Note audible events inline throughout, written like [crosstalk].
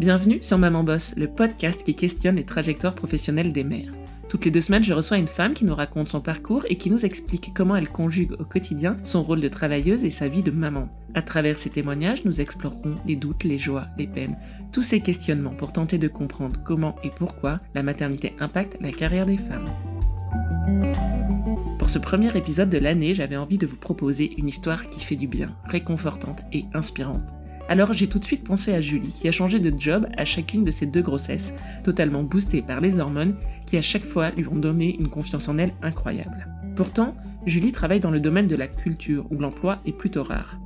Bienvenue sur Maman Boss, le podcast qui questionne les trajectoires professionnelles des mères. Toutes les deux semaines, je reçois une femme qui nous raconte son parcours et qui nous explique comment elle conjugue au quotidien son rôle de travailleuse et sa vie de maman. À travers ces témoignages, nous explorerons les doutes, les joies, les peines, tous ces questionnements pour tenter de comprendre comment et pourquoi la maternité impacte la carrière des femmes. Pour ce premier épisode de l'année, j'avais envie de vous proposer une histoire qui fait du bien, réconfortante et inspirante. Alors j'ai tout de suite pensé à Julie, qui a changé de job à chacune de ses deux grossesses, totalement boostée par les hormones, qui à chaque fois lui ont donné une confiance en elle incroyable. Pourtant, Julie travaille dans le domaine de la culture, où l'emploi est plutôt rare.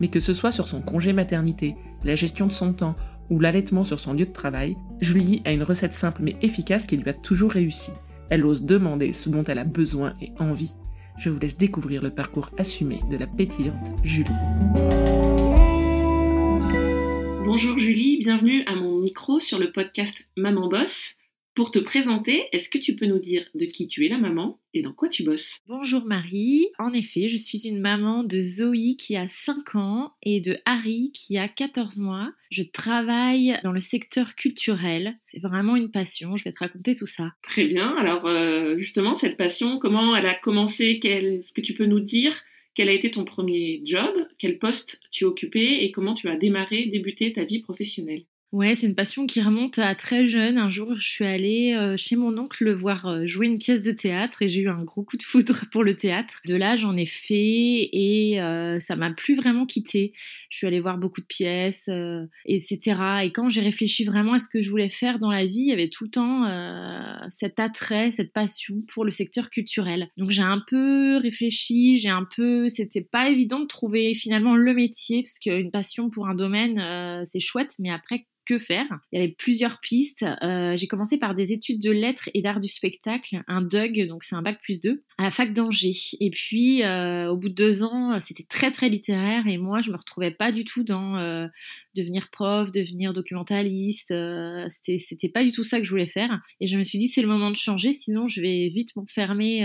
Mais que ce soit sur son congé maternité, la gestion de son temps ou l'allaitement sur son lieu de travail, Julie a une recette simple mais efficace qui lui a toujours réussi. Elle ose demander ce dont elle a besoin et envie. Je vous laisse découvrir le parcours assumé de la pétillante Julie. Bonjour Julie, bienvenue à mon micro sur le podcast Maman Boss. Pour te présenter, est-ce que tu peux nous dire de qui tu es la maman et dans quoi tu bosses? Bonjour Marie, en effet, je suis une maman de Zoé qui a 5 ans et de Harry qui a 14 mois. Je travaille dans le secteur culturel, c'est vraiment une passion, je vais te raconter tout ça. Très bien, alors euh, justement cette passion, comment elle a commencé? Est-ce que tu peux nous dire? Quel a été ton premier job Quel poste tu occupais et comment tu as démarré, débuté ta vie professionnelle? Ouais, c'est une passion qui remonte à très jeune. Un jour, je suis allée euh, chez mon oncle le voir euh, jouer une pièce de théâtre et j'ai eu un gros coup de foudre [laughs] pour le théâtre. De là, j'en ai fait et euh, ça m'a plus vraiment quitté. Je suis allée voir beaucoup de pièces, etc. Et quand j'ai réfléchi vraiment à ce que je voulais faire dans la vie, il y avait tout le temps cet attrait, cette passion pour le secteur culturel. Donc j'ai un peu réfléchi, j'ai un peu, c'était pas évident de trouver finalement le métier parce qu'une passion pour un domaine, c'est chouette, mais après que faire. Il y avait plusieurs pistes. Euh, j'ai commencé par des études de lettres et d'art du spectacle, un DUG, donc c'est un bac plus 2, à la fac d'Angers. Et puis, euh, au bout de deux ans, c'était très très littéraire et moi, je me retrouvais pas du tout dans euh, devenir prof, devenir documentaliste. c'était, c'était pas du tout ça que je voulais faire. Et je me suis dit, c'est le moment de changer, sinon je vais vite m'enfermer.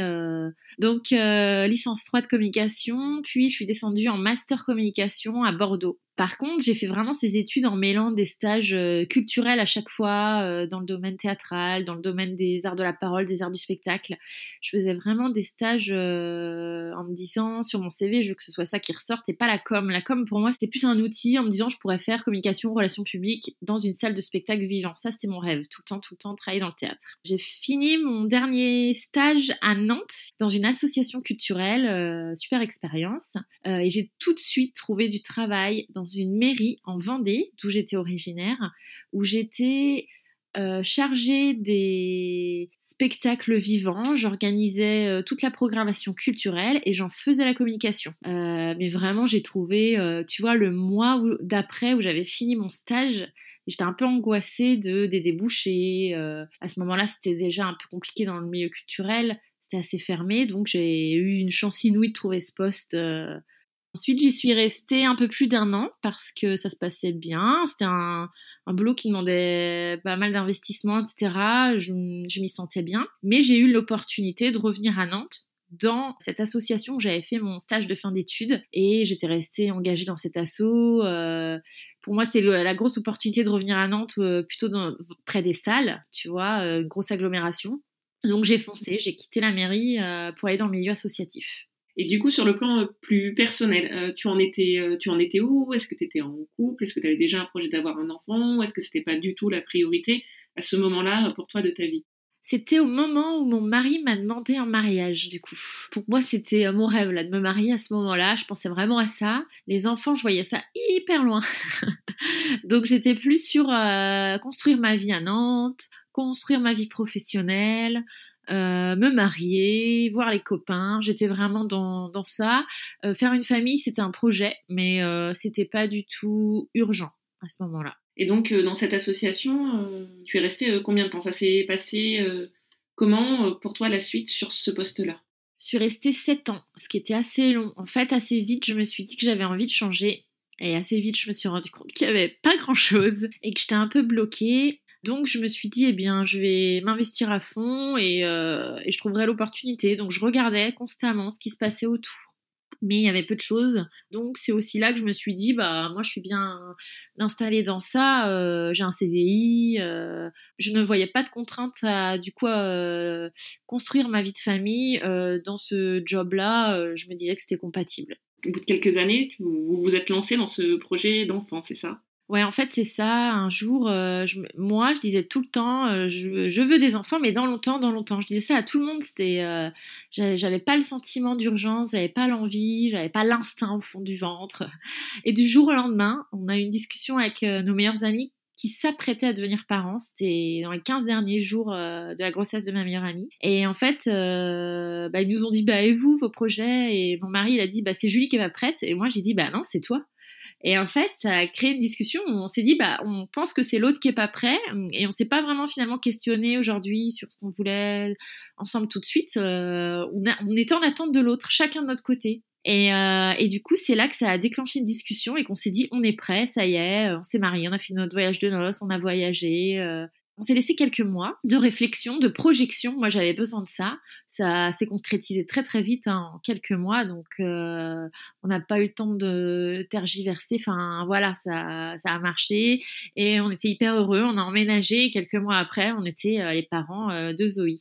Donc, licence 3 de communication, puis je suis descendue en master communication à Bordeaux. Par contre, j'ai fait vraiment ces études en mêlant des stages euh, culturels à chaque fois euh, dans le domaine théâtral, dans le domaine des arts de la parole, des arts du spectacle. Je faisais vraiment des stages euh, en me disant sur mon CV, je veux que ce soit ça qui ressorte et pas la com. La com pour moi, c'était plus un outil en me disant je pourrais faire communication, relations publiques dans une salle de spectacle vivant. Ça, c'était mon rêve, tout le temps, tout le temps travailler dans le théâtre. J'ai fini mon dernier stage à Nantes dans une association culturelle, super expérience, et j'ai tout de suite trouvé du travail dans une mairie en Vendée, d'où j'étais originaire, où j'étais euh, chargée des spectacles vivants, j'organisais euh, toute la programmation culturelle et j'en faisais la communication. Euh, mais vraiment, j'ai trouvé, tu vois, le mois d'après où j'avais fini mon stage, j'étais un peu angoissée de, des débouchés. à ce moment-là, c'était déjà un peu compliqué dans le milieu culturel, c'était assez fermé, donc j'ai eu une chance inouïe de trouver ce poste Ensuite, j'y suis restée un peu plus d'un an parce que ça se passait bien. C'était un, boulot qui demandait pas mal d'investissement, etc. Je, m'y sentais bien. Mais j'ai eu l'opportunité de revenir à Nantes dans cette association où j'avais fait mon stage de fin d'études et j'étais restée engagée dans cet asso. Euh, pour moi, c'était la grosse opportunité de revenir à Nantes euh, plutôt près des salles, tu vois, euh, grosse agglomération. Donc j'ai foncé, j'ai quitté la mairie pour aller dans le milieu associatif. Et du coup, sur le plan euh, plus personnel, euh, tu en étais, euh, tu en étais où? Est-ce que tu étais en couple? Est-ce que tu avais déjà un projet d'avoir un enfant? Est-ce que c'était pas du tout la priorité à ce moment-là pour toi de ta vie? C'était au moment où mon mari m'a demandé en mariage, du coup. Pour moi, c'était mon rêve, là, de me marier à ce moment-là. Je pensais vraiment à ça. Les enfants, je voyais ça hyper loin. [laughs] Donc, j'étais plus sur construire ma vie à Nantes, construire ma vie professionnelle, euh, me marier, voir les copains. J'étais vraiment dans, dans ça. Euh, faire une famille, c'était un projet, mais euh, c'était pas du tout urgent à ce moment-là. Et donc, dans cette association, tu es resté combien de temps? Ça s'est passé comment pour toi la suite sur ce poste-là? Je suis restée sept ans, ce qui était assez long. En fait, assez vite, je me suis dit que j'avais envie de changer. Et assez vite, je me suis rendu compte qu'il n'y avait pas grand-chose et que j'étais un peu bloquée. Donc je me suis dit, eh bien, je vais m'investir à fond et, euh, et je trouverai l'opportunité. Donc je regardais constamment ce qui se passait autour. mais il y avait peu de choses. Donc c'est aussi là que je me suis dit, bah moi je suis bien installée dans ça, euh, j'ai un CDI, euh, je ne voyais pas de contrainte à du coup construire ma vie de famille dans ce job-là. je me disais que c'était compatible. Au bout de quelques années, vous vous êtes lancé dans ce projet d'enfant, c'est ça? Ouais, en fait, c'est ça. Un jour, euh, je, moi, je disais tout le temps, euh, je, je, veux des enfants, mais dans longtemps, dans longtemps. Je disais ça à tout le monde. C'était, euh, j'avais pas le sentiment d'urgence, j'avais pas l'envie, j'avais pas l'instinct au fond du ventre. Et du jour au lendemain, on a eu une discussion avec nos meilleurs amis qui s'apprêtaient à devenir parents. C'était dans les 15 derniers jours de la grossesse de ma meilleure amie. Et en fait, bah, ils nous ont dit, bah, et vous, vos projets? Et mon mari, il a dit, bah, c'est Julie qui pas prête. Et moi, j'ai dit, bah, non, c'est toi. Et en fait, ça a créé une discussion où on s'est dit, bah, on pense que c'est l'autre qui est pas prêt, et on s'est pas vraiment finalement questionné aujourd'hui sur ce qu'on voulait ensemble tout de suite. Euh, on, on, était en attente de l'autre, chacun de notre côté. Et, euh, et, du coup, c'est là que ça a déclenché une discussion et qu'on s'est dit, on est prêt, ça y est, on s'est marié, on a fait notre voyage de noces, on a voyagé. Euh, on s'est laissé quelques mois de réflexion, de projection. Moi, j'avais besoin de ça. Ça s'est concrétisé très très vite hein, en quelques mois, donc euh, on n'a pas eu le temps de tergiverser. Enfin, voilà, ça, ça a marché et on était hyper heureux. On a emménagé. quelques mois après, on était euh, les parents euh, de Zoé.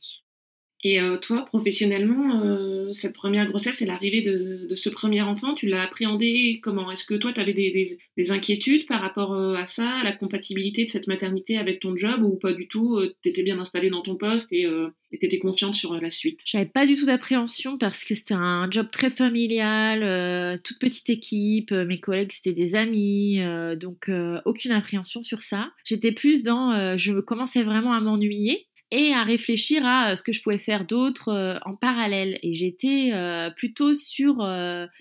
Et euh, toi, professionnellement, euh, cette première grossesse et l'arrivée de, ce premier enfant, tu l'as appréhendé comment? Est-ce que toi, tu avais des, des, des, inquiétudes par rapport euh, à ça, à la compatibilité de cette maternité avec ton job, ou pas du tout Tu étais bien installée dans ton poste et tu étais confiante sur la suite? J'avais pas du tout d'appréhension parce que c'était un job très familial, toute petite équipe, mes collègues c'était des amis, donc aucune appréhension sur ça. J'étais plus dans, je commençais vraiment à m'ennuyer et à réfléchir à euh, ce que je pouvais faire d'autre euh, en parallèle. Et j'étais euh, plutôt sur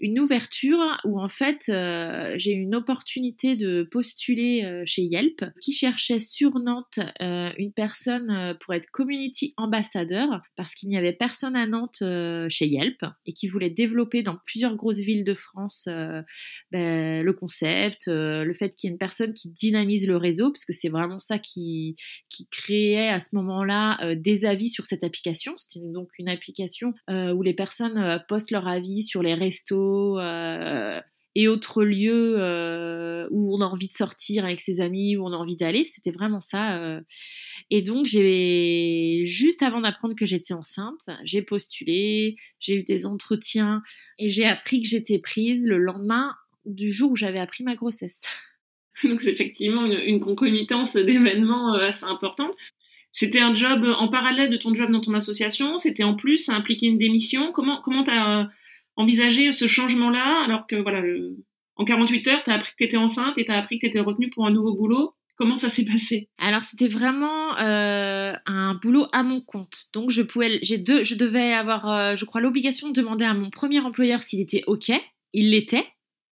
une ouverture où en fait j'ai eu une opportunité de postuler chez Yelp qui cherchait sur Nantes une personne pour être community ambassadeur parce qu'il n'y avait personne à Nantes chez Yelp et qui voulait développer dans plusieurs grosses villes de France ben, le concept, le fait qu'il y ait une personne qui dynamise le réseau parce que c'est vraiment ça qui, qui créait à ce moment-là euh, des avis sur cette application. C'était donc une application euh, où les personnes euh, postent leur avis sur les restos et autres lieux où on a envie de sortir avec ses amis, où on a envie d'aller. C'était vraiment ça. Et donc, juste avant d'apprendre que j'étais enceinte, j'ai postulé, j'ai eu des entretiens et j'ai appris que j'étais prise le lendemain du jour où j'avais appris ma grossesse. [laughs] Donc c'est effectivement une, une concomitance d'événements assez importante. C'était un job en parallèle de ton job dans ton association. C'était en plus, ça impliquait une démission. Comment comment t'as euh, envisagé ce changement-là alors que voilà, en 48 heures, t'as appris que t'étais enceinte et t'as appris que t'étais retenue pour un nouveau boulot? Comment ça s'est passé? Alors c'était vraiment euh, un boulot à mon compte. Donc je pouvais, j'ai deux, je devais avoir, euh, je crois, l'obligation de demander à mon premier employeur s'il était ok. Il l'était.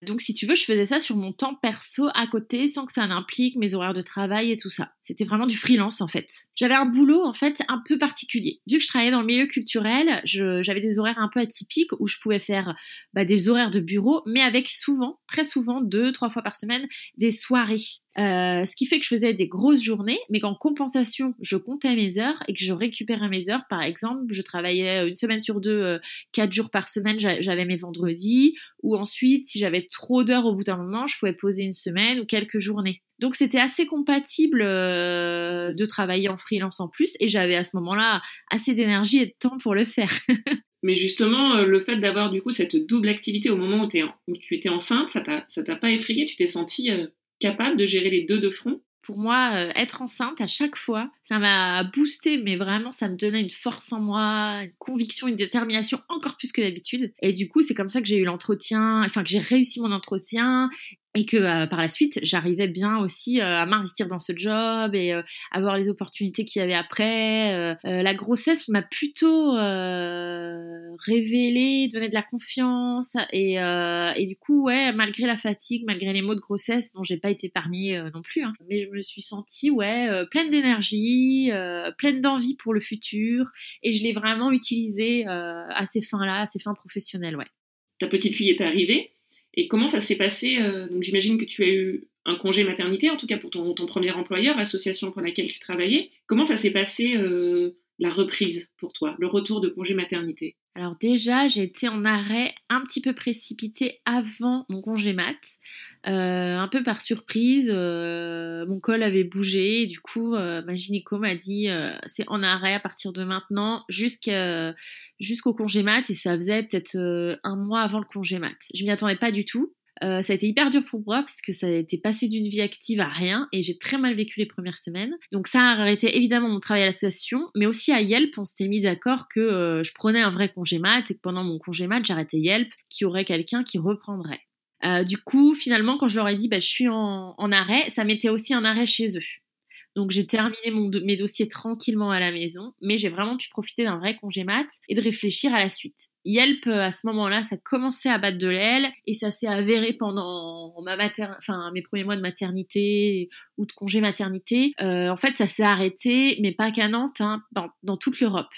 Donc, si tu veux, je faisais ça sur mon temps perso à côté sans que ça n'implique mes horaires de travail et tout ça. C'était vraiment du freelance en fait. J'avais un boulot en fait un peu particulier. Vu que je travaillais dans le milieu culturel, j'avais des horaires un peu atypiques où je pouvais faire bah, des horaires de bureau, mais avec souvent, très souvent, deux, trois fois par semaine, des soirées. Euh, ce qui fait que je faisais des grosses journées, mais qu'en compensation, je comptais mes heures et que je récupérais mes heures. Par exemple, je travaillais une semaine sur deux, euh, quatre jours par semaine, j'avais mes vendredis. Ou ensuite, si j'avais trop d'heures au bout d'un moment, je pouvais poser une semaine ou quelques journées. Donc c'était assez compatible euh, de travailler en freelance en plus et j'avais à ce moment-là assez d'énergie et de temps pour le faire. [laughs] Mais justement, le fait d'avoir du coup cette double activité au moment où, où tu étais enceinte, ça t'a pas effrayé? Tu t'es sentie capable de gérer les deux de front? Pour moi, euh, être enceinte à chaque fois, ça m'a boosté, mais vraiment, ça me donnait une force en moi, une conviction, une détermination encore plus que d'habitude. Et du coup, c'est comme ça que j'ai eu l'entretien, enfin que j'ai réussi mon entretien et que euh, par la suite j'arrivais bien aussi euh, à m'investir dans ce job et euh, avoir les opportunités qu'il y avait après. la grossesse m'a plutôt révélé, donné de la confiance et, du coup ouais malgré la fatigue, malgré les maux de grossesse dont j'ai pas été épargnée non plus, hein, mais je me suis sentie ouais pleine d'énergie, pleine d'envie pour le futur et je l'ai vraiment utilisé à ces fins là, à ces fins professionnelles ouais. Ta petite fille est arrivée? Et comment ça s'est passé euh, Donc j'imagine que tu as eu un congé maternité, en tout cas pour ton, premier employeur, l'association pour laquelle tu travaillais. Comment ça s'est passé euh, la reprise pour toi, le retour de congé maternité alors déjà, j'ai été en arrêt un petit peu précipité avant mon congé mat, euh, un peu par surprise. Euh, mon col avait bougé, du coup, euh, ma gynéco m'a dit c'est en arrêt à partir de maintenant jusqu'au congé mat, et ça faisait peut-être un mois avant le congé mat. Je m'y attendais pas du tout. Euh, ça a été hyper dur pour moi parce que ça a été passé d'une vie active à rien et j'ai très mal vécu les premières semaines. Donc ça a arrêté évidemment mon travail à l'association, mais aussi à Yelp, on s'était mis d'accord que euh, je prenais un vrai congé mat et que pendant mon congé mat, j'arrêtais Yelp, qu'il y aurait quelqu'un qui reprendrait. Euh, du coup, finalement, quand je leur ai dit bah, je suis en, arrêt, ça mettait aussi un arrêt chez eux. Donc j'ai terminé mes dossiers tranquillement à la maison, mais j'ai vraiment pu profiter d'un vrai congé mat et de réfléchir à la suite. Yelp, à ce moment-là, ça commençait à battre de l'aile et ça s'est avéré pendant ma mater... enfin, mes premiers mois de maternité ou de congé maternité. Euh, en fait, ça s'est arrêté, mais pas qu'à Nantes, hein, dans toute l'Europe.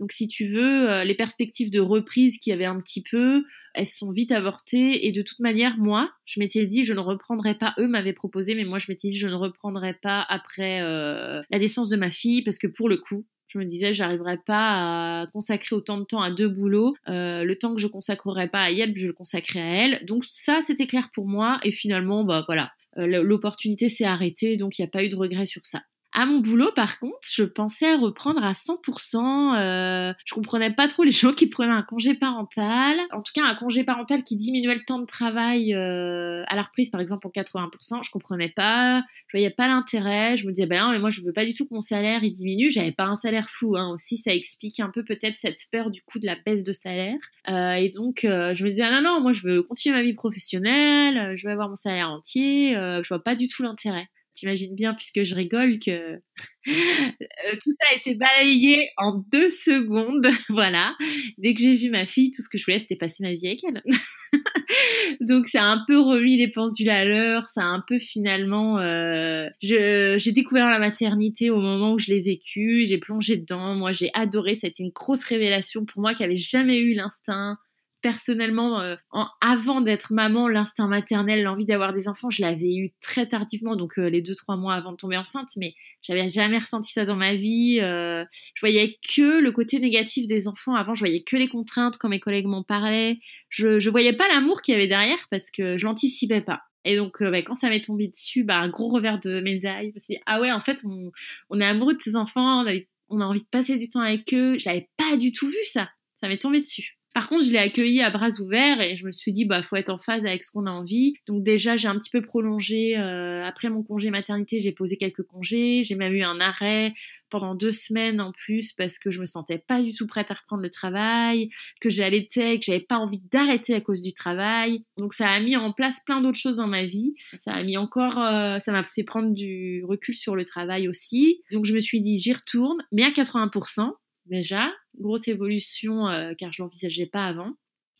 Donc si tu veux, euh, les perspectives de reprise qu'il y avait un petit peu, elles sont vite avortées. Et de toute manière, moi, je m'étais dit, je ne reprendrai pas. Eux m'avaient proposé, mais moi, je m'étais dit, je ne reprendrai pas après euh, la naissance de ma fille, parce que pour le coup, je me disais, j'arriverai pas à consacrer autant de temps à deux boulots. Euh, le temps que je consacrerai pas à Yelp, je le consacrerai à elle. Donc ça, c'était clair pour moi. Et finalement, bah voilà, l'opportunité s'est arrêtée, donc il n'y a pas eu de regret sur ça. À mon boulot, par contre, je pensais reprendre à 100%. Euh, je comprenais pas trop les [laughs] gens qui prenaient un congé parental. En tout cas, un congé parental qui diminuait le temps de travail euh, à la reprise, par exemple, en 80%. Je comprenais pas. Je voyais pas l'intérêt. Je me disais, ben non, mais moi, je veux pas du tout que mon salaire il diminue. J'avais pas un salaire fou. Hein. Aussi, ça explique un peu peut-être cette peur du coup de la baisse de salaire. Euh, et donc, euh, je me disais, ah non, non, moi, je veux continuer ma vie professionnelle. Je veux avoir mon salaire entier. je vois pas du tout l'intérêt. T'imagines bien, puisque je rigole, que [laughs] euh, tout ça a été balayé en deux secondes. [laughs] voilà. Dès que j'ai vu ma fille, tout ce que je voulais, c'était passer ma vie avec elle. [laughs] Donc, ça a un peu remis les pendules à l'heure. Ça a un peu finalement. Euh, j'ai découvert la maternité au moment où je l'ai vécu. J'ai plongé dedans. Moi, j'ai adoré. C'était une grosse révélation pour moi qui avait jamais eu l'instinct personnellement, euh, avant d'être maman, l'instinct maternel, l'envie d'avoir des enfants, je l'avais eu très tardivement, donc euh, les deux trois mois avant de tomber enceinte, mais j'avais jamais ressenti ça dans ma vie. Euh, je voyais que le côté négatif des enfants. Avant, je voyais que les contraintes quand mes collègues m'en parlaient. Je, je voyais pas l'amour qu'il y avait derrière parce que je l'anticipais pas. Et donc, bah, quand ça m'est tombé dessus, bah, un gros revers de mes ailes. Je me suis dit, ah ouais, en fait, on, on est amoureux de ses enfants, on a, on a envie de passer du temps avec eux. Je l'avais pas du tout vu ça. Ça m'est tombé dessus. Par contre, je l'ai accueilli à bras ouverts et je me suis dit, bah, faut être en phase avec ce qu'on a envie. Donc déjà, j'ai un petit peu prolongé. Euh, après mon congé maternité, j'ai posé quelques congés. J'ai même eu un arrêt pendant deux semaines en plus parce que je me sentais pas du tout prête à reprendre le travail, que j'allaitais, que j'avais pas envie d'arrêter à cause du travail. Donc ça a mis en place plein d'autres choses dans ma vie. Ça a mis encore, euh, ça m'a fait prendre du recul sur le travail aussi. Donc je me suis dit, j'y retourne, mais à 80% déjà. Grosse évolution euh, car je l'envisageais pas avant.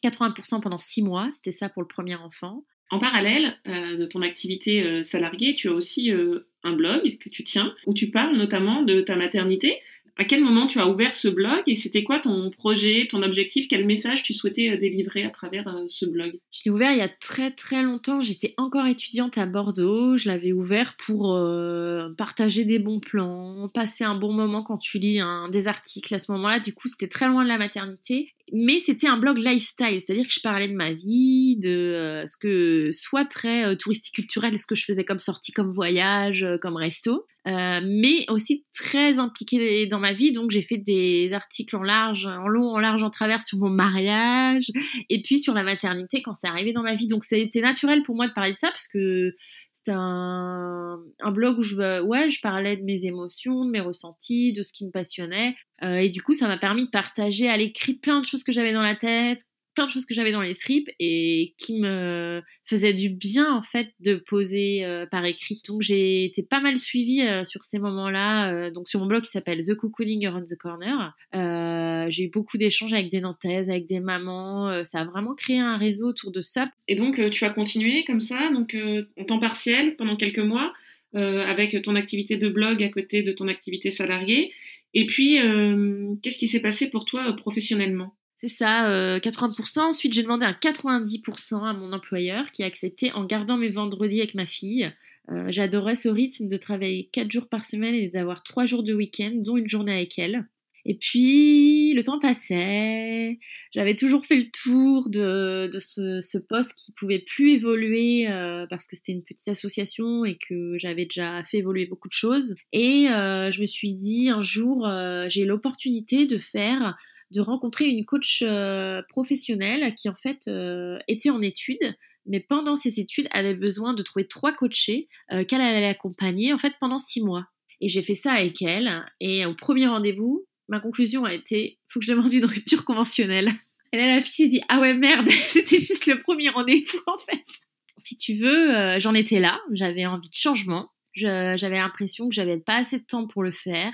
80% pendant 6 mois, c'était ça pour le premier enfant. En parallèle euh, de ton activité euh, salariée, tu as aussi un blog que tu tiens où tu parles notamment de ta maternité. À quel moment tu as ouvert ce blog et c'était quoi ton projet, ton objectif? Quel message tu souhaitais délivrer à travers ce blog? Je l'ai ouvert il y a très très longtemps. J'étais encore étudiante à Bordeaux. Je l'avais ouvert pour partager des bons plans, passer un bon moment quand tu lis des articles à ce moment-là. Du coup, c'était très loin de la maternité mais c'était un blog lifestyle, c'est-à-dire que je parlais de ma vie, de euh, ce que soit très euh, touristique culturel, ce que je faisais comme sortie, comme voyage, euh, comme resto, mais aussi très impliquée dans ma vie. Donc j'ai fait des articles en large, en long, en large, en travers sur mon mariage, et puis sur la maternité quand c'est arrivé dans ma vie. Donc c'était naturel pour moi de parler de ça parce que c'était un, un, blog où je, ouais, je parlais de mes émotions, de mes ressentis, de ce qui me passionnait. Euh, et du coup, ça m'a permis de partager à l'écrit plein de choses que j'avais dans la tête, plein de choses que j'avais dans les tripes et qui me faisaient du bien en fait de poser euh, par écrit. Donc j'ai été pas mal suivie euh, sur ces moments-là. donc sur mon blog qui s'appelle The Cocooning Around the Corner, j'ai eu beaucoup d'échanges avec des Nantaises, avec des mamans. ça a vraiment créé un réseau autour de ça. Et donc tu as continué comme ça, donc en temps partiel pendant quelques mois. avec ton activité de blog à côté de ton activité salariée. Et puis, qu'est-ce qui s'est passé pour toi professionnellement? C'est ça, 80%. Euh, Ensuite, j'ai demandé à 90% à mon employeur qui a accepté en gardant mes vendredis avec ma fille. Euh, j'adorais ce rythme de travailler 4 jours par semaine et d'avoir 3 jours de week-end, dont une journée avec elle. Et puis, le temps passait. J'avais toujours fait le tour de, ce, poste qui pouvait plus évoluer euh, parce que c'était une petite association et que j'avais déjà fait évoluer beaucoup de choses. Et euh, je me suis dit un jour, j'ai l'opportunité de faire, de rencontrer une coach euh, professionnelle qui en fait euh, était en études mais pendant ses études avait besoin de trouver trois coachés euh, qu'elle allait accompagner en fait pendant six mois. Et j'ai fait ça avec elle. Et au premier rendez-vous, ma conclusion a été faut que je demande une rupture conventionnelle. Et là, la fille s'est dit ah ouais merde, [laughs] c'était juste le premier rendez-vous en fait. Si tu veux, j'en étais là, j'avais envie de changement, j'avais l'impression que j'avais pas assez de temps pour le faire.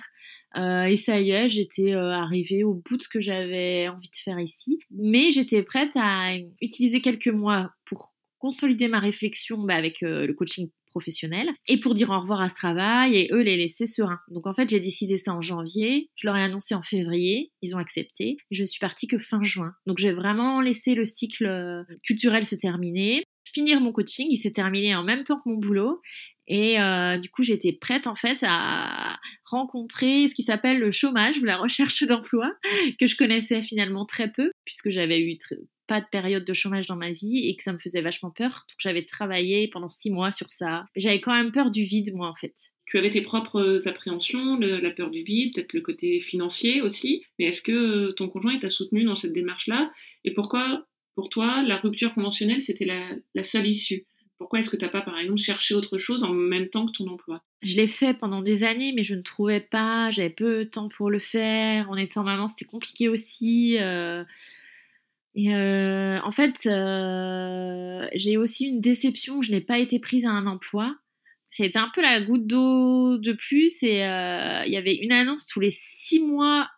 Euh, et ça y est, j'étais euh, arrivée au bout de ce que j'avais envie de faire ici. Mais j'étais prête à utiliser quelques mois pour consolider ma réflexion bah, avec euh, le coaching professionnel et pour dire au revoir à ce travail et eux les laisser sereins. Donc en fait, j'ai décidé ça en janvier, je leur ai annoncé en février, ils ont accepté. Je suis partie que fin juin. Donc j'ai vraiment laissé le cycle culturel se terminer, finir mon coaching, il s'est terminé en même temps que mon boulot et euh, du coup, j'étais prête en fait à rencontrer ce qui s'appelle le chômage la recherche d'emploi, que je connaissais finalement très peu, puisque j'avais eu pas de période de chômage dans ma vie et que ça me faisait vachement peur. Donc j'avais travaillé pendant six mois sur ça. J'avais quand même peur du vide, moi, en fait. Tu avais tes propres appréhensions, la peur du vide, peut-être le côté financier aussi. Mais est-ce que euh, ton conjoint t'a soutenu dans cette démarche-là? Et pourquoi, pour toi, la rupture conventionnelle, c'était la seule issue? Pourquoi est-ce que tu n'as pas, par exemple, cherché autre chose en même temps que ton emploi? Je l'ai fait pendant des années, mais je ne trouvais pas, j'avais peu de temps pour le faire. En étant maman, c'était compliqué aussi. Euh... Et euh, en fait, euh, j'ai aussi une déception, je n'ai pas été prise à un emploi. C'était un peu la goutte d'eau de plus et il y avait une annonce tous les six mois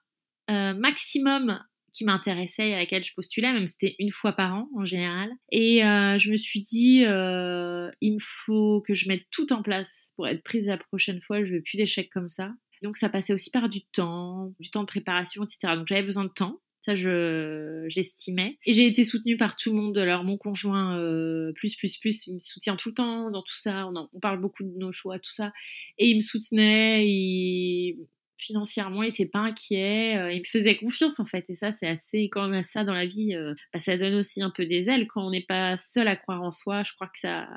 maximum qui m'intéressait et à laquelle je postulais, même c'était une fois par an en général. Et je me suis dit, il me faut que je mette tout en place pour être prise la prochaine fois, je veux plus d'échecs comme ça. Donc ça passait aussi par du temps, du temps de préparation, etc. Donc j'avais besoin de temps. Ça, je j'estimais. Et j'ai été soutenue par tout le monde. Alors, mon conjoint, euh, plus, plus, plus, il me soutient tout le temps dans tout ça. On, on, parle beaucoup de nos choix, tout ça. Et il me soutenait. Il, financièrement, il était pas inquiet. Euh, il me faisait confiance, en fait. Et ça, c'est assez, quand on a ça dans la vie, euh, bah, ça donne aussi un peu des ailes. Quand on n'est pas seul à croire en soi, je crois que ça,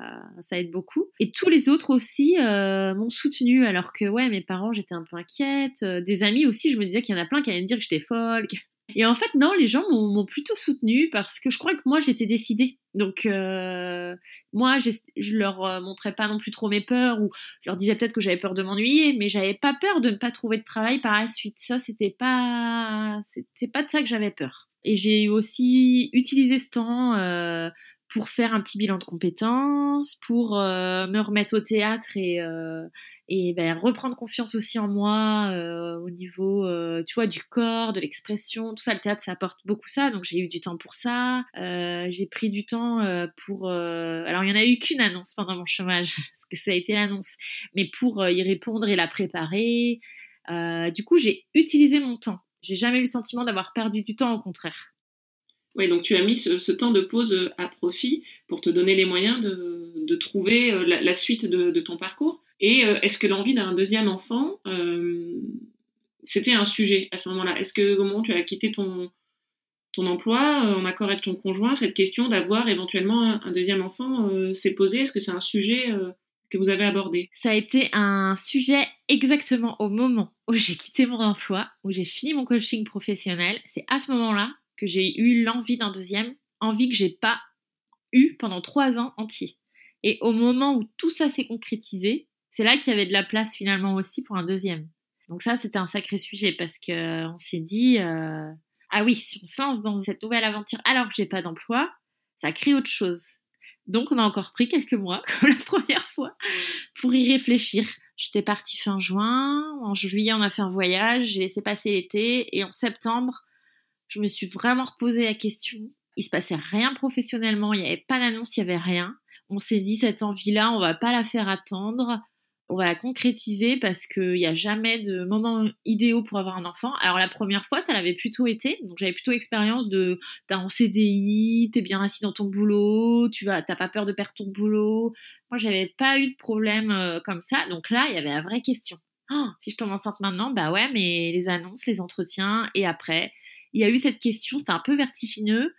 ça aide beaucoup. Et tous les autres aussi m'ont soutenu. Alors que, ouais, mes parents, j'étais un peu inquiète. des amis aussi, je me disais qu'il y en a plein qui allaient me dire que j'étais folle. Et en fait, non, les gens m'ont plutôt soutenue parce que je crois que moi, j'étais décidée. Donc, euh, moi, je leur euh, montrais pas non plus trop mes peurs ou je leur disais peut-être que j'avais peur de m'ennuyer, mais j'avais pas peur de ne pas trouver de travail par la suite. Ça, c'était pas, c'est pas de ça que j'avais peur. Et j'ai aussi utilisé ce temps euh, pour faire un petit bilan de compétences, pour euh, me remettre au théâtre et, euh, et ben, reprendre confiance aussi en moi euh, au niveau, euh, tu vois, du corps, de l'expression, tout ça. Le théâtre, ça apporte beaucoup ça, donc j'ai eu du temps pour ça. Euh, j'ai pris du temps pour... alors, il n'y en a eu qu'une annonce pendant mon chômage, [laughs] parce que ça a été l'annonce, mais pour y répondre et la préparer. du coup, j'ai utilisé mon temps. J'ai jamais eu le sentiment d'avoir perdu du temps, au contraire. Oui, donc tu as mis ce, temps de pause euh, à profit pour te donner les moyens de, trouver euh, la, suite de, ton parcours. Et euh, est-ce que l'envie d'un deuxième enfant, c'était un sujet à ce moment-là? Est-ce que au moment où tu as quitté ton, ton emploi, en accord avec ton conjoint, cette question d'avoir éventuellement un deuxième enfant s'est posée? Est-ce que c'est un sujet que vous avez abordé? Ça a été un sujet exactement au moment où j'ai quitté mon emploi, où j'ai fini mon coaching professionnel. C'est à ce moment-là que j'ai eu l'envie d'un deuxième, envie que j'ai pas eu pendant trois ans entiers. Et au moment où tout ça s'est concrétisé, c'est là qu'il y avait de la place finalement aussi pour un deuxième. Donc ça, c'était un sacré sujet parce que euh, on s'est dit, euh, ah oui, si on se lance dans cette nouvelle aventure alors que j'ai pas d'emploi, ça crée autre chose. Donc on a encore pris quelques mois, [laughs] comme la première fois, pour y réfléchir. J'étais partie fin juin, en juillet on a fait un voyage, j'ai laissé passer l'été, et en septembre, je me suis vraiment reposé la question. Il se passait rien professionnellement, il n'y avait pas d'annonce, il n'y avait rien. On s'est dit cette envie-là, on va pas la faire attendre, on va la concrétiser parce qu'il n'y a jamais de moment idéaux pour avoir un enfant. Alors la première fois, ça l'avait plutôt été, donc j'avais plutôt l'expérience de t'es en CDI, t'es bien assis dans ton boulot, tu vas, t'as pas peur de perdre ton boulot. Moi, j'avais pas eu de problème euh, comme ça, donc là, il y avait la vraie question. oh, si je tombe enceinte maintenant, bah ouais, mais les annonces, les entretiens, et après, il y a eu cette question, c'était un peu vertigineux.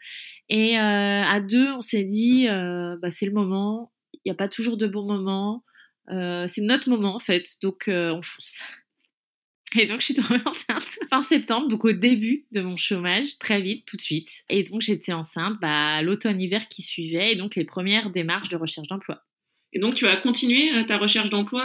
Et euh, à deux, on s'est dit, euh, bah, c'est le moment, il n'y a pas toujours de bons moments, euh, c'est notre moment en fait, donc on fonce. [laughs] Et donc, je suis tombée enceinte [laughs] fin septembre, donc au début de mon chômage, très vite, tout de suite. Et donc, j'étais enceinte bah, l'automne-hiver qui suivait, et donc les premières démarches de recherche d'emploi. Et donc, tu as continué ta recherche d'emploi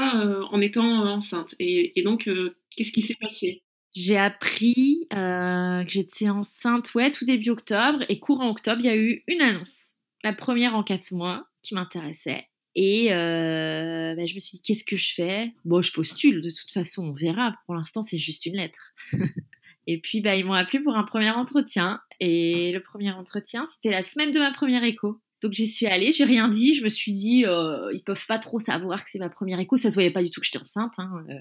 en étant enceinte. Et donc, qu'est-ce qui s'est passé? J'ai appris euh, que j'étais enceinte, ouais, tout début octobre. Et courant octobre, il y a eu une annonce. La première en quatre mois qui m'intéressait. Et euh, bah, je me suis dit, qu'est-ce que je fais? Bon, je postule, de toute façon, on verra. Pour l'instant, c'est juste une lettre. [laughs] et puis, bah, ils m'ont appelé pour un premier entretien. Et le premier entretien, c'était la semaine de ma première écho. Donc j'y suis allée, j'ai rien dit, je me suis dit, euh, ils peuvent pas trop savoir que c'est ma première écho, ça se voyait pas du tout que j'étais enceinte. Hein. Euh,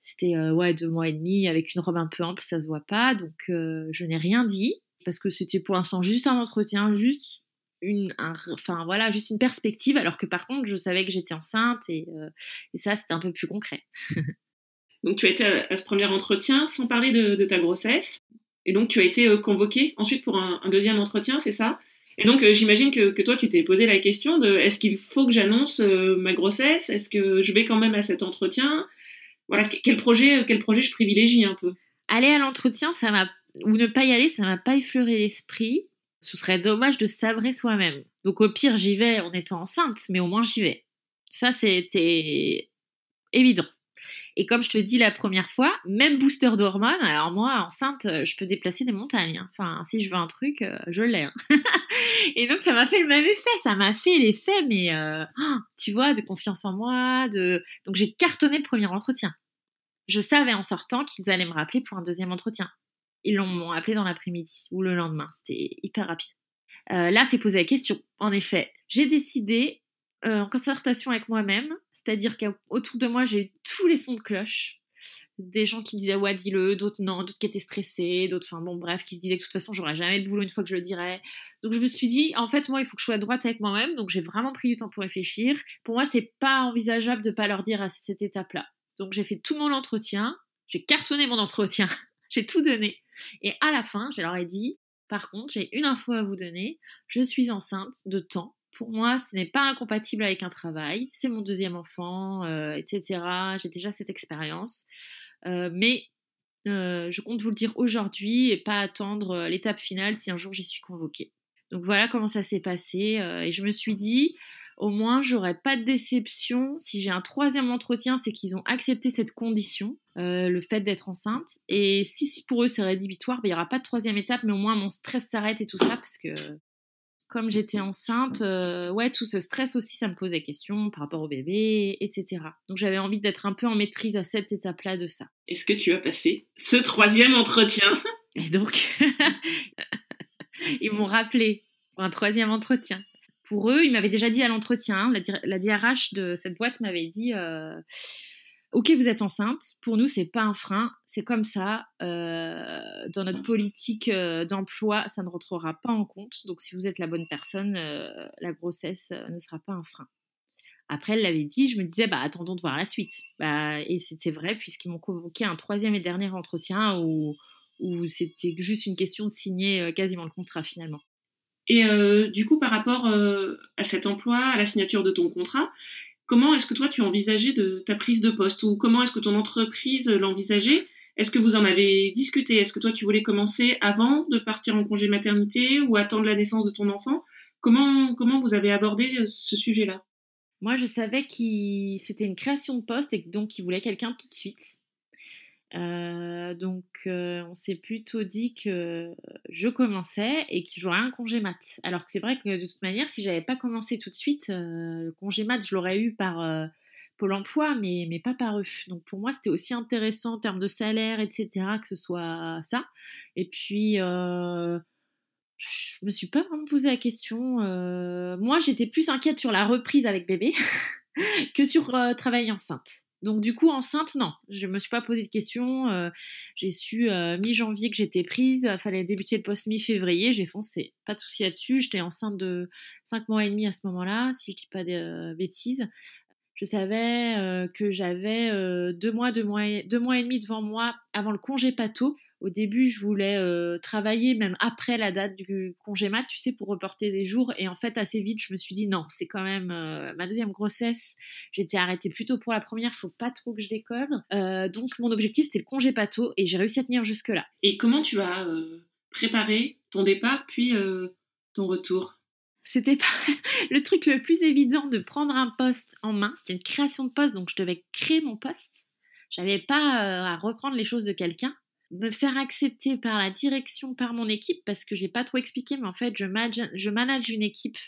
c'était euh, ouais deux mois et demi avec une robe un peu ample, ça se voit pas, donc je n'ai rien dit parce que c'était pour l'instant juste un entretien, juste une, enfin voilà, juste une perspective, alors que par contre je savais que j'étais enceinte et, ça c'était un peu plus concret. [laughs] donc tu as été à, ce premier entretien sans parler de, ta grossesse, et donc tu as été convoquée ensuite pour un deuxième entretien, c'est ça? Et donc, euh, j'imagine que, toi, tu t'es posé la question de est-ce qu'il faut que j'annonce euh, ma grossesse? Est-ce que je vais quand même à cet entretien? Voilà, quel projet, quel projet je privilégie un peu? Aller à l'entretien, ça m'a ou ne pas y aller, ça m'a pas effleuré l'esprit. Ce serait dommage de sabrer soi-même. Donc au pire, j'y vais en étant enceinte, mais au moins j'y vais. Ça, c'était évident. Et comme je te dis la première fois, même booster d'hormones, alors moi, enceinte, euh, je peux déplacer des montagnes. Hein. Enfin, si je veux un truc, euh, je l'ai. Hein. [laughs] et donc, ça m'a fait le même effet. Ça m'a fait l'effet, mais euh, tu vois, de confiance en moi. De... Donc, j'ai cartonné le premier entretien. Je savais en sortant qu'ils allaient me rappeler pour un deuxième entretien. Ils m'ont appelé dans l'après-midi ou le lendemain. C'était hyper rapide. là, c'est posé la question. En effet, j'ai décidé, en concertation avec moi-même, c'est-à-dire qu'autour de moi, j'ai eu tous les sons de cloche. Des gens qui me disaient ouais, dis-le, d'autres non, d'autres qui étaient stressés, d'autres, enfin bon, bref, qui se disaient que de toute façon, j'aurais jamais de boulot une fois que je le dirais. Donc je me suis dit, en fait, moi, il faut que je sois droite avec moi-même. Donc j'ai vraiment pris du temps pour réfléchir. Pour moi, c'est pas envisageable de pas leur dire à cette étape-là. Donc j'ai fait tout mon entretien, j'ai cartonné mon entretien, [laughs] j'ai tout donné. Et à la fin, je leur ai dit, par contre, j'ai une info à vous donner, je suis enceinte de temps pour moi, ce n'est pas incompatible avec un travail. C'est mon deuxième enfant, euh, etc. J'ai déjà cette expérience. Euh, mais euh, je compte vous le dire aujourd'hui et pas attendre l'étape finale si un jour j'y suis convoquée. Donc voilà comment ça s'est passé. et je me suis dit, au moins, j'aurai pas de déception. Si j'ai un troisième entretien, c'est qu'ils ont accepté cette condition, le fait d'être enceinte. Et si, pour eux c'est rédhibitoire, ben, il n'y aura pas de troisième étape, mais au moins mon stress s'arrête et tout ça, parce que comme j'étais enceinte, euh, ouais, tout ce stress aussi, ça me posait question par rapport au bébé, etc. Donc j'avais envie d'être un peu en maîtrise à cette étape-là de ça. Est-ce que tu as passé ce troisième entretien? Et donc, [laughs] ils m'ont rappelé pour un troisième entretien. Pour eux, ils m'avaient déjà dit à l'entretien, la, la, DRH de cette boîte m'avait dit, euh, Ok, vous êtes enceinte. Pour nous, c'est pas un frein. C'est comme ça. Euh, dans notre politique euh, d'emploi, ça ne rentrera pas en compte. Donc, si vous êtes la bonne personne, euh, la grossesse ne sera pas un frein. Après, elle l'avait dit. Je me disais, bah, attendons de voir la suite. Bah, et c'était vrai puisqu'ils m'ont convoqué un troisième et dernier entretien où, où c'était juste une question de signer quasiment le contrat finalement. Et du coup, par rapport à cet emploi, à la signature de ton contrat, Comment est-ce que toi tu envisageais de ta prise de poste ou comment est-ce que ton entreprise l'envisageait? Est-ce que vous en avez discuté? Est-ce que toi tu voulais commencer avant de partir en congé maternité ou attendre la naissance de ton enfant? Comment comment vous avez abordé euh, ce sujet-là? Moi, je savais que c'était une création de poste et donc qu'il voulait quelqu'un tout de suite. Euh, donc, euh, on s'est plutôt dit que je commençais et que j'aurais un congé mat. Alors que c'est vrai que de toute manière, si j'avais pas commencé tout de suite, euh, le congé mat, je l'aurais eu par Pôle emploi, mais, mais pas par eux. Donc, pour moi, c'était aussi intéressant en termes de salaire, etc., que ce soit ça. Et puis, je me suis pas vraiment posé la question. moi, j'étais plus inquiète sur la reprise avec bébé [laughs] que sur travail enceinte. Donc du coup, enceinte, non, je me suis pas posé de questions. Euh, j'ai su euh, mi-janvier que j'étais prise, il fallait débuter le poste mi-février, j'ai foncé. Pas de souci là-dessus, j'étais enceinte de 5 mois et demi à ce moment-là, si je dis pas de euh, bêtises. Je savais que j'avais deux mois, mois, deux mois et demi devant moi avant le congé pato au début, je voulais euh, travailler même après la date du congé mat, tu sais, pour reporter des jours. Et en fait, assez vite, je me suis dit non, c'est quand même euh, ma deuxième grossesse. J'étais arrêtée plus tôt pour la première, faut pas trop que je déconne. Euh, donc, mon objectif, c'est le congé pato et j'ai réussi à tenir jusque-là. Et comment tu as préparé ton départ puis ton retour? C'était pas [laughs] le truc le plus évident de prendre un poste en main. C'était une création de poste, donc je devais créer mon poste. J'avais pas à reprendre les choses de quelqu'un me faire accepter par la direction, par mon équipe, parce que j'ai pas trop expliqué, mais en fait, je manage, je manage une équipe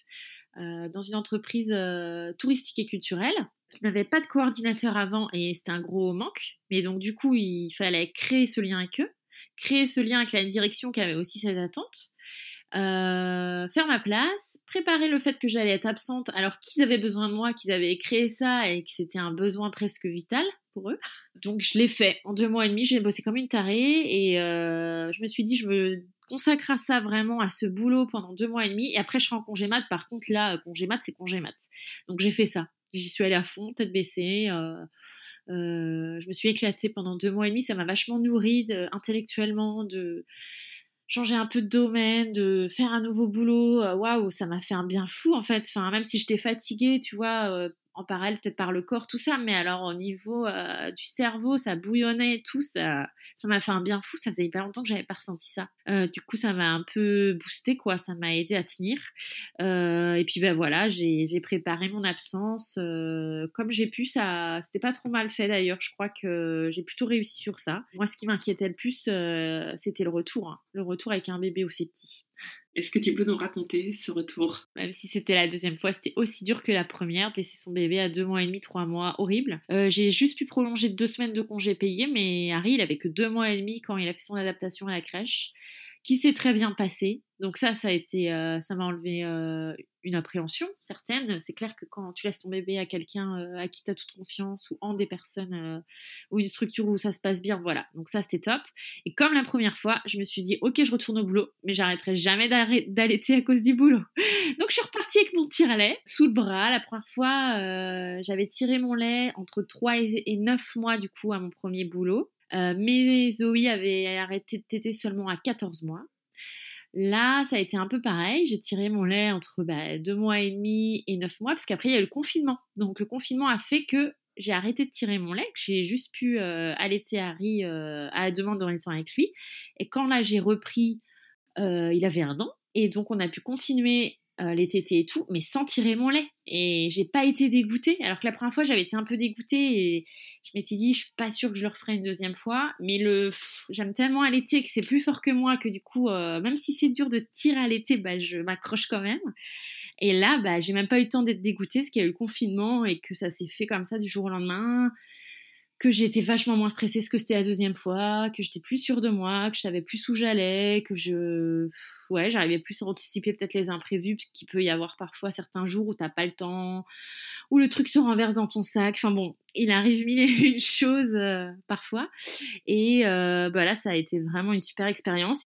euh, dans une entreprise euh, touristique et culturelle. Je n'avais pas de coordinateur avant et c'était un gros manque. Mais donc, du coup, il fallait créer ce lien avec eux, créer ce lien avec la direction qui avait aussi cette attente. Euh, faire ma place, préparer le fait que j'allais être absente alors qu'ils avaient besoin de moi, qu'ils avaient créé ça et que c'était un besoin presque vital pour eux. Donc je l'ai fait en deux mois et demi, j'ai bossé comme une tarée et euh, je me suis dit je me consacre à ça vraiment, à ce boulot pendant deux mois et demi et après je serai en congé mat. Par contre là, congé mat c'est congé mat. Donc j'ai fait ça. J'y suis allée à fond, tête baissée. Euh, je me suis éclatée pendant deux mois et demi, ça m'a vachement nourrie intellectuellement, de changer un peu de domaine, de faire un nouveau boulot, euh, waouh, ça m'a fait un bien fou en fait. Enfin, même si j'étais fatiguée, tu vois, euh, en parallèle peut-être par le corps, tout ça, mais alors au niveau euh, du cerveau, ça bouillonnait et tout, ça, ça m'a fait un bien fou. Ça faisait hyper longtemps que j'avais pas ressenti ça. Euh, du coup, ça m'a un peu boosté, quoi. Ça m'a aidé à tenir. Euh, et puis ben voilà, j'ai préparé mon absence comme j'ai pu. Ça, c'était pas trop mal fait d'ailleurs. Je crois que j'ai plutôt réussi sur ça. Moi, ce qui m'inquiétait le plus, c'était le retour. Hein. Le retour avec un bébé aussi petit. Est-ce que tu peux nous raconter ce retour? Même si c'était la deuxième fois, c'était aussi dur que la première, laisser son bébé à deux mois et demi, trois mois, horrible. Euh, j'ai juste pu prolonger deux semaines de congé payé, mais Harry, il avait que deux mois et demi quand il a fait son adaptation à la crèche qui s'est très bien passé. Donc ça, ça a été, euh, ça m'a enlevé euh, une appréhension certaine. C'est clair que quand tu laisses ton bébé à quelqu'un euh, à qui tu as toute confiance ou en des personnes ou une structure où ça se passe bien, voilà. Donc ça, c'était top. Et comme la première fois, je me suis dit, ok, je retourne au boulot, mais j'arrêterai jamais d'allaiter à cause du boulot. [laughs] Donc je suis repartie avec mon tire-lait sous le bras. La première fois, j'avais tiré mon lait entre 3 et 9 mois du coup à mon premier boulot. Euh, mais Zoé avait arrêté de seulement à 14 mois. Là, ça a été un peu pareil. J'ai tiré mon lait entre bah, 2 mois et demi et 9 mois, parce qu'après, il y a eu le confinement. Donc, le confinement a fait que j'ai arrêté de tirer mon lait, que j'ai juste pu euh, allaiter Harry euh, à la demande en étant avec lui. Et quand là, j'ai repris, il avait un an. Et donc, on a pu continuer euh, les tétés et tout, mais sans tirer mon lait. Et j'ai pas été dégoûtée, alors que la première fois j'avais été un peu dégoûtée et je m'étais dit je suis pas sûre que je le referai une deuxième fois, mais le j'aime tellement allaiter que c'est plus fort que moi que du coup euh, même si c'est dur de tirer à l'été, bah, je m'accroche quand même. Et là bah j'ai même pas eu le temps d'être dégoûtée, parce qu'il y a eu le confinement et que ça s'est fait comme ça du jour au lendemain que j'étais vachement moins stressée que c'était la deuxième fois, que j'étais plus sûre de moi, que je savais plus où j'allais, que je, ouais, j'arrivais plus à anticiper peut-être les imprévus qu'il peut y avoir parfois certains jours où t'as pas le temps, où le truc se renverse dans ton sac. Enfin bon, il arrive mille et une [laughs] choses euh, parfois. Et euh, bah là, ça a été vraiment une super expérience.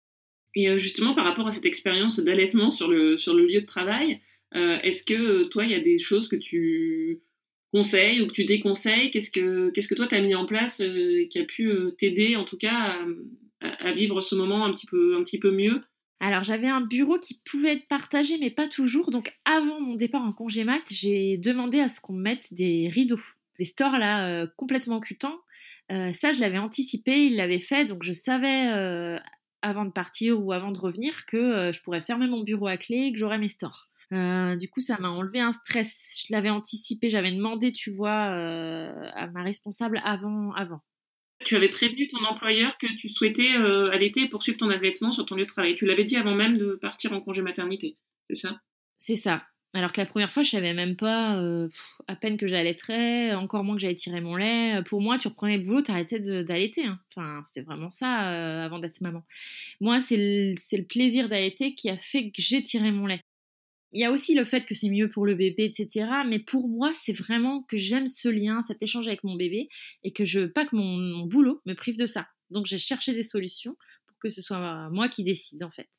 Et euh, justement, par rapport à cette expérience d'allaitement sur le, sur le lieu de travail, est-ce que toi, il y a des choses que tu conseils ou que tu déconseilles Qu'est-ce que qu'est-ce que toi tu as mis en place euh, qui a pu euh, t'aider en tout cas à, vivre ce moment un petit peu un petit peu mieux? Alors j'avais un bureau qui pouvait être partagé mais pas toujours. Donc avant mon départ en congé mat, j'ai demandé à ce qu'on mette des rideaux, des stores là euh, complètement cutants. ça je l'avais anticipé, il l'avait fait, donc je savais avant de partir ou avant de revenir que je pourrais fermer mon bureau à clé et que j'aurais mes stores. Euh, du coup, ça m'a enlevé un stress. Je l'avais anticipé, j'avais demandé, tu vois, euh, à ma responsable avant, avant. Tu avais prévenu ton employeur que tu souhaitais euh, allaiter et poursuivre ton allaitement sur ton lieu de travail. Tu l'avais dit avant même de partir en congé maternité, c'est ça? C'est ça. Alors que la première fois, je savais même pas euh, à peine que j'allaiterais, encore moins que j'allais tirer mon lait. Pour moi, tu reprenais le boulot, t'arrêtais d'allaiter. Hein. Enfin, c'était vraiment ça avant d'être maman. Moi, c'est le, le, plaisir d'allaiter qui a fait que j'ai tiré mon lait. Il y a aussi le fait que c'est mieux pour le bébé, etc. Mais pour moi, c'est vraiment que j'aime ce lien, cet échange avec mon bébé, et que je veux pas que mon, boulot me prive de ça. Donc j'ai cherché des solutions pour que ce soit moi qui décide, en fait.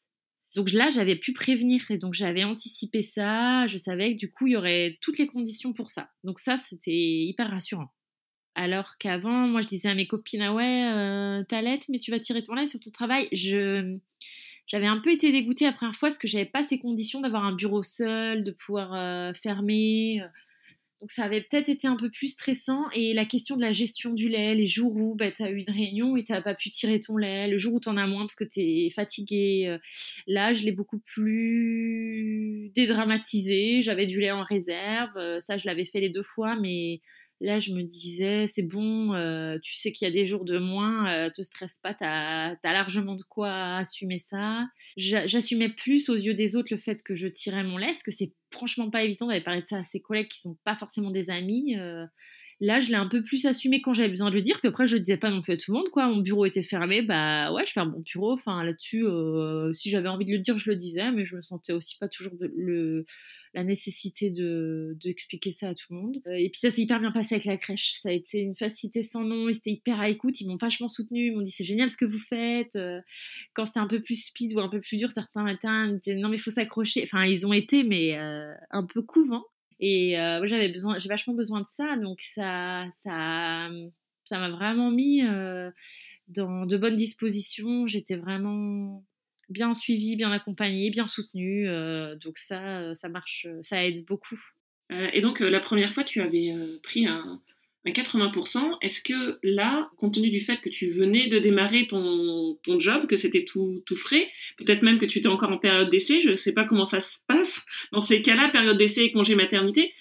Donc là, j'avais pu prévenir et donc j'avais anticipé ça. Je savais que du coup, il y aurait toutes les conditions pour ça. Donc ça, c'était hyper rassurant. Alors qu'avant, moi, je disais à mes copines, ah ouais, euh, t'allaites, mais tu vas tirer ton lait sur ton travail. Je, j'avais un peu été dégoûtée la première fois parce que j'avais pas ces conditions d'avoir un bureau seul, de pouvoir euh, fermer. Euh. Donc ça avait peut-être été un peu plus stressant. Et la question de la gestion du lait, les jours où bah, tu as eu une réunion et tu pas pu tirer ton lait, le jour où tu en as moins parce que tu es fatigué, euh, là je l'ai beaucoup plus dédramatisé. J'avais du lait en réserve. ça je l'avais fait les deux fois, mais Là, je me disais, c'est bon, euh, tu sais qu'il y a des jours de moins, euh, te stresse pas, tu as, largement de quoi assumer ça. J'assumais plus aux yeux des autres le fait que je tirais mon parce que c'est franchement pas évident d'aller parler de ça à ses collègues qui sont pas forcément des amis. Euh. Là, je l'ai un peu plus assumé quand j'avais besoin de le dire, puis après, je le disais pas non plus à tout le monde, quoi. Mon bureau était fermé, bah ouais, je fais un bon bureau. Enfin, là-dessus, si j'avais envie de le dire, je le disais, mais je me sentais aussi pas toujours le la nécessité de d'expliquer ça à tout le monde. Euh, et puis ça s'est hyper bien passé avec la crèche. Ça a été une facilité sans nom. Ils étaient hyper à écoute. Ils m'ont vachement soutenu. Ils m'ont dit c'est génial ce que vous faites. Euh, quand c'était un peu plus speed ou un peu plus dur, certains matins ils non mais faut s'accrocher. Enfin ils ont été mais euh, un peu couvents. Et moi j'avais besoin, j'ai vachement besoin de ça. Donc ça ça ça m'a vraiment mis dans de bonnes dispositions. J'étais vraiment bien suivi, bien accompagné, bien soutenu. Euh, donc ça, euh, ça marche, euh, ça aide beaucoup. et donc la première fois, tu avais pris un, 80%. Est-ce que là, compte tenu du fait que tu venais de démarrer ton, job, que c'était tout, tout frais, peut-être même que tu étais encore en période d'essai, je ne sais pas comment ça se passe [laughs] dans ces cas-là, période d'essai et congé maternité.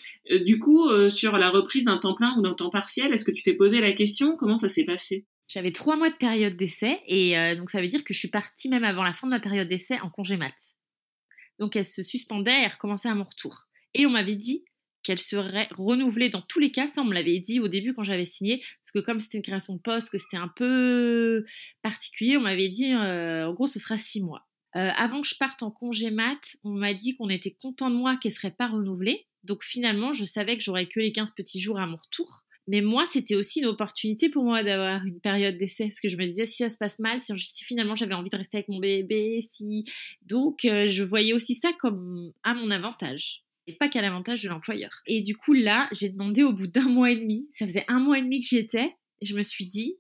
du coup, sur la reprise d'un temps plein ou d'un temps partiel, est-ce que tu t'es posé la question? Comment ça s'est passé? J'avais trois mois de période d'essai et euh, donc ça veut dire que je suis partie même avant la fin de ma période d'essai en congé mat. Donc elle se suspendait et recommençait à mon retour. Et on m'avait dit qu'elle serait renouvelée dans tous les cas. Ça, on me l'avait dit au début quand j'avais signé, parce que comme c'était une création de poste, que c'était un peu particulier, on m'avait dit euh, en gros ce sera six mois. Euh, avant que je parte en congé mat, on m'a dit qu'on était content de moi qu'elle serait pas renouvelée. Donc finalement, je savais que j'aurais que les 15 petits jours à mon retour. Mais moi, c'était aussi une opportunité pour moi d'avoir une période d'essai, parce que je me disais, si ça se passe mal, si, finalement j'avais envie de rester avec mon bébé, si... Donc, euh, je voyais aussi ça comme à mon avantage, et pas qu'à l'avantage de l'employeur. Et du coup, là, j'ai demandé au bout d'un mois et demi, ça faisait un mois et demi que j'y étais, et je me suis dit,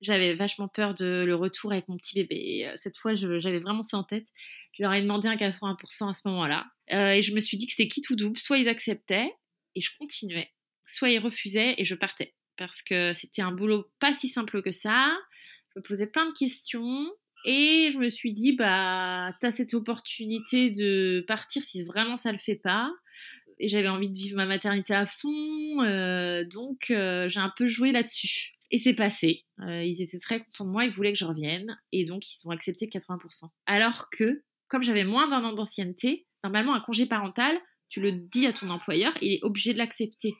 j'avais vachement peur de le retour avec mon petit bébé. Euh, cette fois, j'avais vraiment ça en tête. Je leur ai demandé un 80% à ce moment-là. Euh, et je me suis dit que c'était qui tout double. Soit ils acceptaient, et je continuais soit il refusait et je partais. Parce que c'était un boulot pas si simple que ça. Je me posais plein de questions. Et je me suis dit, bah, t'as cette opportunité de partir si vraiment ça le fait pas. Et j'avais envie de vivre ma maternité à fond. Euh, donc, euh, j'ai un peu joué là-dessus. Et c'est passé. Euh, ils étaient très contents de moi, ils voulaient que je revienne. Et donc, ils ont accepté 80%. Alors que, comme j'avais moins d'un an d'ancienneté, normalement, un congé parental, tu le dis à ton employeur, il est obligé de l'accepter.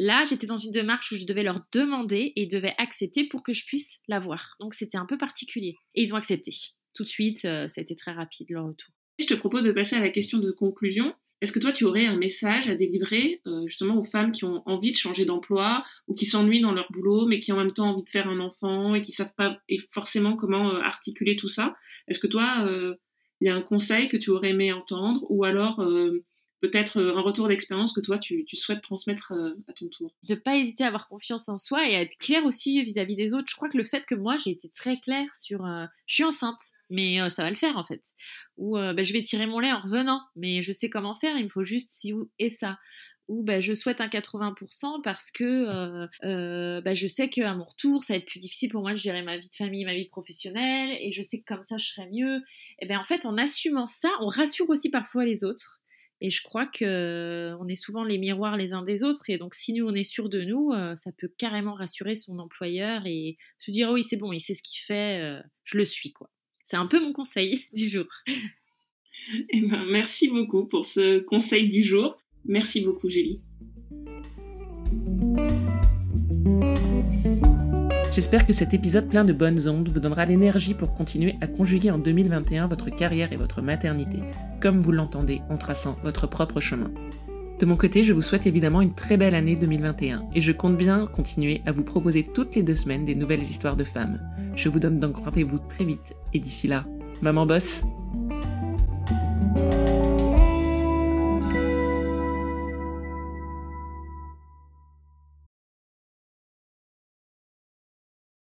Là, j'étais dans une démarche où je devais leur demander et ils devaient accepter pour que je puisse l'avoir. Donc c'était un peu particulier. Et ils ont accepté. Tout de suite, euh, ça a été très rapide leur retour. Je te propose de passer à la question de conclusion. Est-ce que toi, tu aurais un message à délivrer euh, justement aux femmes qui ont envie de changer d'emploi ou qui s'ennuient dans leur boulot, mais qui ont en même temps envie de faire un enfant et qui savent pas forcément comment euh, articuler tout ça? Est-ce que toi, il y a un conseil que tu aurais aimé entendre ou alors peut-être euh, un retour d'expérience que toi tu, souhaites transmettre euh, à ton tour. De pas hésiter à avoir confiance en soi et à être clair aussi vis-à-vis des autres. Je crois que le fait que moi j'ai été très claire sur euh, je suis enceinte, mais ça va le faire en fait. Ou bah, je vais tirer mon lait en revenant, mais je sais comment faire, il me faut juste ci ou et ça. Ou bah, je souhaite un 80% parce que bah, je sais qu'à mon retour, ça va être plus difficile pour moi de gérer ma vie de famille, ma vie professionnelle, et je sais que comme ça, je serai mieux. Et bien en fait, en assumant ça, on rassure aussi parfois les autres et je crois que on est souvent les miroirs les uns des autres. Et donc, si nous, on est sûr de nous, euh, ça peut carrément rassurer son employeur et se dire, oui, c'est bon, il sait ce qu'il fait, euh, je le suis, quoi. C'est un peu mon conseil [laughs] du jour. [laughs] Eh ben, merci beaucoup pour ce conseil du jour. Merci beaucoup, Julie. J'espère que cet épisode plein de bonnes ondes vous donnera l'énergie pour continuer à conjuguer en 2021 votre carrière et votre maternité, comme vous l'entendez en traçant votre propre chemin. De mon côté, je vous souhaite évidemment une très belle année 2021 et je compte bien continuer à vous proposer toutes les deux semaines des nouvelles histoires de femmes. Je vous donne donc rendez-vous très vite et d'ici là, maman bosse